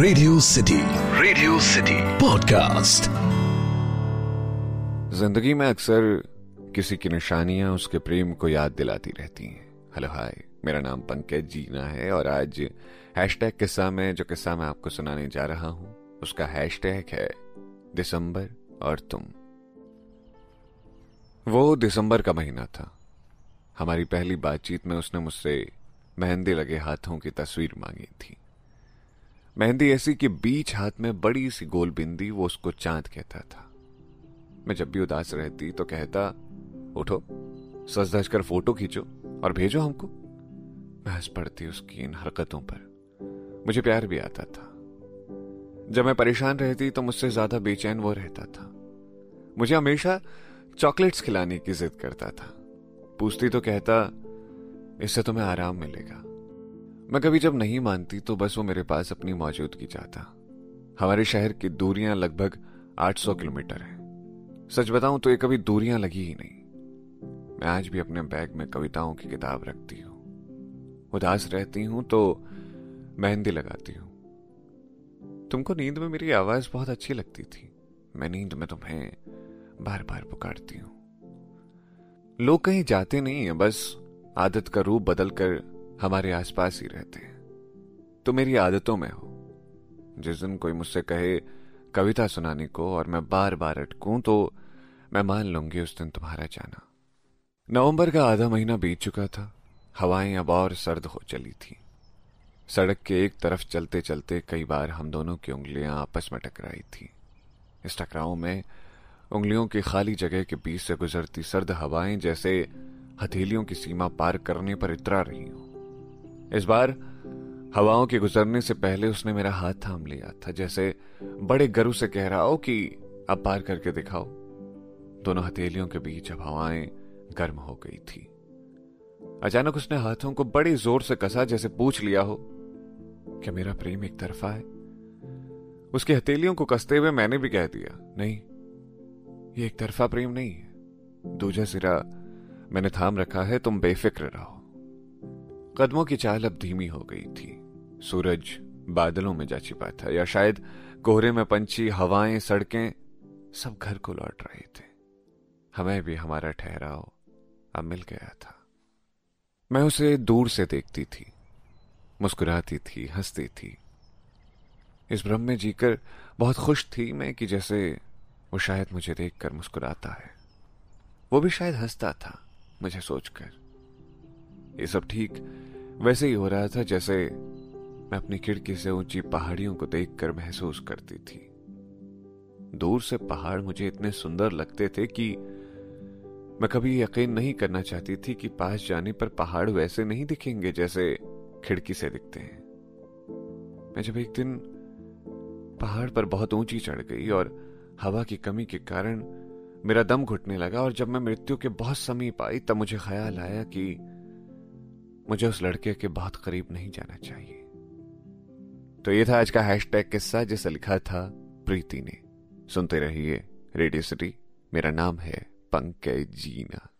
Radio City Radio City podcast ज़िंदगी में अक्सर किसी की निशानियाँ उसके प्रेम को याद दिलाती रहती हैं। Hello, hi. मेरा नाम पंकज जीना है और आज हैशटैग किस्सा में, जो किस्सा मैं आपको सुनाने जा रहा हूँ, उसका हैशटैग है दिसंबर और तुम। वो दिसंबर का महीना था। हमारी पहली बातचीत में उसने मुझसे मेहंदी लगे हाथों की तस्वीर मांगी थी। मेहंदी ऐसी कि बीच हाथ में बड़ी सी गोल बिंदी वो उसको चाँद कहता था। मैं जब भी उदास रहती तो कहता, उठो सज धज कर फ़ोटो खींचो और भेजो हमको। मैं हंस पड़ती उसकी इन हरकतों पर। मुझे प्यार भी आता था। जब मैं परेशान रहती तो मुझसे ज़्यादा बेचैन वो रहता था। मुझे हमेशा चॉकलेट्स खिलाने की जिद करता था। पूछती तो कहता, इससे तुम्हें आराम मिलेगा। मैं कभी जब नहीं मानती तो बस वो मेरे पास अपनी मौजूदगी चाहता। हमारे शहर की दूरियाँ लगभग 800 किलोमीटर है। सच बताऊँ तो ये कभी दूरियाँ लगी ही नहीं। मैं आज भी अपने बैग में कविताओं की किताब रखती हूँ। उदास रहती हूँ तो मेहंदी लगाती हूँ। तुमको नींद में मेरी आवाज़ बहुत अच्छी लगती थी। मैं नींद में तुम्हें बार बार पुकारती हूँ। लोग कहीं जाते नहीं है, बस आदत का रूप बदलकर हमारे आसपास ही रहते हैं। तो मेरी आदतों में हो। जिस दिन कोई मुझसे कहे, कविता सुनाने को और मैं बार बार अटकूं तो मैं मान लूँगी उस दिन तुम्हारा जाना। नवंबर का आधा महीना बीत चुका था। हवाएँ अब और सर्द हो चली थी। सड़क के एक तरफ़ चलते चलते कई बार हम दोनों की उंगलियाँ आपस में टकराई थी। इस टकराव में उंगलियों की खाली जगह के बीच से गुजरती सर्द हवाएँ जैसे हथेलियों की सीमा पार करने पर इतरा रही हूँ। इस बार हवाओं के गुजरने से पहले उसने मेरा हाथ थाम लिया था, जैसे बड़े गर्व से कह रहा हो कि अब पार करके दिखाओ। दोनों हथेलियों के बीच अब हवाएँ गर्म हो गई थी। अचानक उसने हाथों को बड़ी ज़ोर से कसा, जैसे पूछ लिया हो, क्या मेरा प्रेम एक तरफा है? उसकी हथेलियों को कसते हुए मैंने भी कह दिया, नहीं, ये एक तरफा प्रेम नहीं है। दूजा सिरा मैंने थाम रखा है, तुम बेफिक्र रहो। कदमों की चाल अब धीमी हो गई थी। सूरज बादलों में जा छिपा था, या शायद कोहरे में पंछी, हवाएँ, सड़कें, सब घर को लौट रहे थे। हमें भी हमारा ठहराव अब मिल गया था। मैं उसे दूर से देखती थी, मुस्कुराती थी, हंसती थी। इस भ्रम में जीकर बहुत खुश थी मैं कि जैसे वो शायद मुझे देखकर मुस्कुराता है। वो भी शायद हंसता था, मुझे सोचकर। ये सब ठीक वैसे ही हो रहा था जैसे मैं अपनी खिड़की से ऊँची पहाड़ियों को देखकर महसूस करती थी। दूर से पहाड़ मुझे इतने सुंदर लगते थे कि मैं कभी यकीन नहीं करना चाहती थी कि पास जाने पर पहाड़ वैसे नहीं दिखेंगे जैसे खिड़की से दिखते हैं। मैं जब एक दिन पहाड़ पर बहुत ऊँची चढ़ गई और हवा की कमी के कारण मेरा दम घुटने लगा और जब मैं मृत्यु के बहुत समीप आई तब मुझे ख्याल आया कि मुझे उस लड़के के बहुत करीब नहीं जाना चाहिए। तो ये था आज का हैशटैग किस्सा, जिसे लिखा था प्रीति ने। सुनते रहिए रेडियो सिटी। मेरा नाम है पंकज जीना।